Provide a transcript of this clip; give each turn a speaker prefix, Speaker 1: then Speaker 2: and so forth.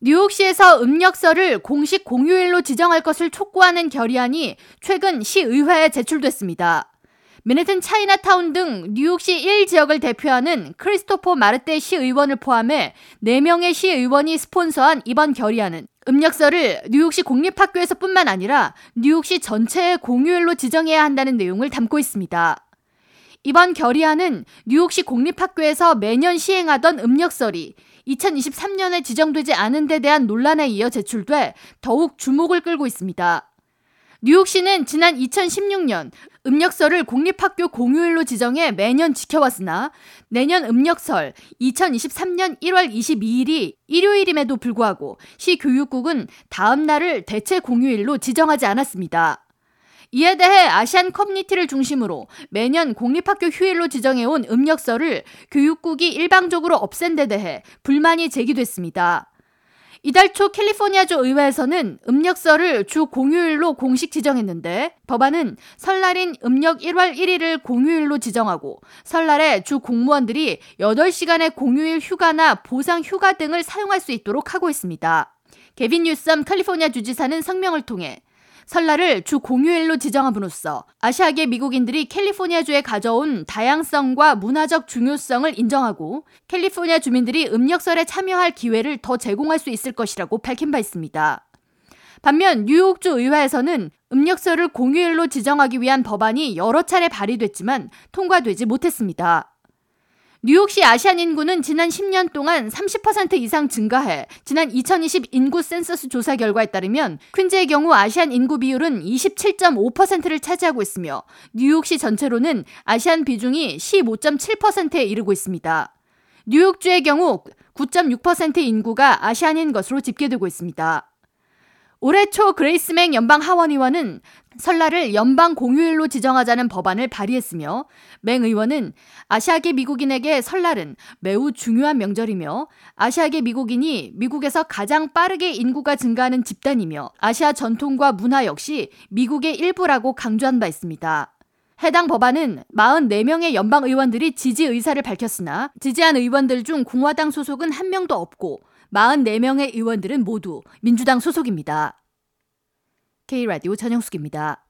Speaker 1: 뉴욕시에서 음력설을 공식 공휴일로 지정할 것을 촉구하는 결의안이 최근 시의회에 제출됐습니다. 맨해튼 차이나타운 등 뉴욕시 1지역을 대표하는 크리스토퍼 마르테 시의원을 포함해 4명의 시의원이 스폰서한 이번 결의안은 음력설을 뉴욕시 공립학교에서뿐만 아니라 뉴욕시 전체의 공휴일로 지정해야 한다는 내용을 담고 있습니다. 이번 결의안은 뉴욕시 공립학교에서 매년 시행하던 음력설이 2023년에 지정되지 않은 데 대한 논란에 이어 제출돼 더욱 주목을 끌고 있습니다. 뉴욕시는 지난 2016년 음력설을 공립학교 공휴일로 지정해 매년 지켜왔으나 내년 음력설 2023년 1월 22일이 일요일임에도 불구하고 시 교육국은 다음 날을 대체 공휴일로 지정하지 않았습니다. 이에 대해 아시안 커뮤니티를 중심으로 매년 공립학교 휴일로 지정해온 음력설을 교육국이 일방적으로 없앤 데 대해 불만이 제기됐습니다. 이달 초 캘리포니아주 의회에서는 음력설을 주 공휴일로 공식 지정했는데 법안은 설날인 음력 1월 1일을 공휴일로 지정하고 설날에 주 공무원들이 8시간의 공휴일 휴가나 보상 휴가 등을 사용할 수 있도록 하고 있습니다. 개빈 뉴섬 캘리포니아 주지사는 성명을 통해 설날을 주 공휴일로 지정함으로써 아시아계 미국인들이 캘리포니아주에 가져온 다양성과 문화적 중요성을 인정하고 캘리포니아 주민들이 음력설에 참여할 기회를 더 제공할 수 있을 것이라고 밝힌 바 있습니다. 반면 뉴욕주 의회에서는 음력설을 공휴일로 지정하기 위한 법안이 여러 차례 발의됐지만 통과되지 못했습니다. 뉴욕시 아시안 인구는 지난 10년 동안 30% 이상 증가해 지난 2020 인구 센서스 조사 결과에 따르면 퀸즈의 경우 아시안 인구 비율은 27.5%를 차지하고 있으며 뉴욕시 전체로는 아시안 비중이 15.7%에 이르고 있습니다. 뉴욕주의 경우 9.6% 인구가 아시안인 것으로 집계되고 있습니다. 올해 초 그레이스맹 연방 하원 의원은 설날을 연방 공휴일로 지정하자는 법안을 발의했으며 맹 의원은 아시아계 미국인에게 설날은 매우 중요한 명절이며 아시아계 미국인이 미국에서 가장 빠르게 인구가 증가하는 집단이며 아시아 전통과 문화 역시 미국의 일부라고 강조한 바 있습니다. 해당 법안은 44명의 연방 의원들이 지지 의사를 밝혔으나 지지한 의원들 중 공화당 소속은 한 명도 없고 44명의 의원들은 모두 민주당 소속입니다. K라디오 전영숙입니다.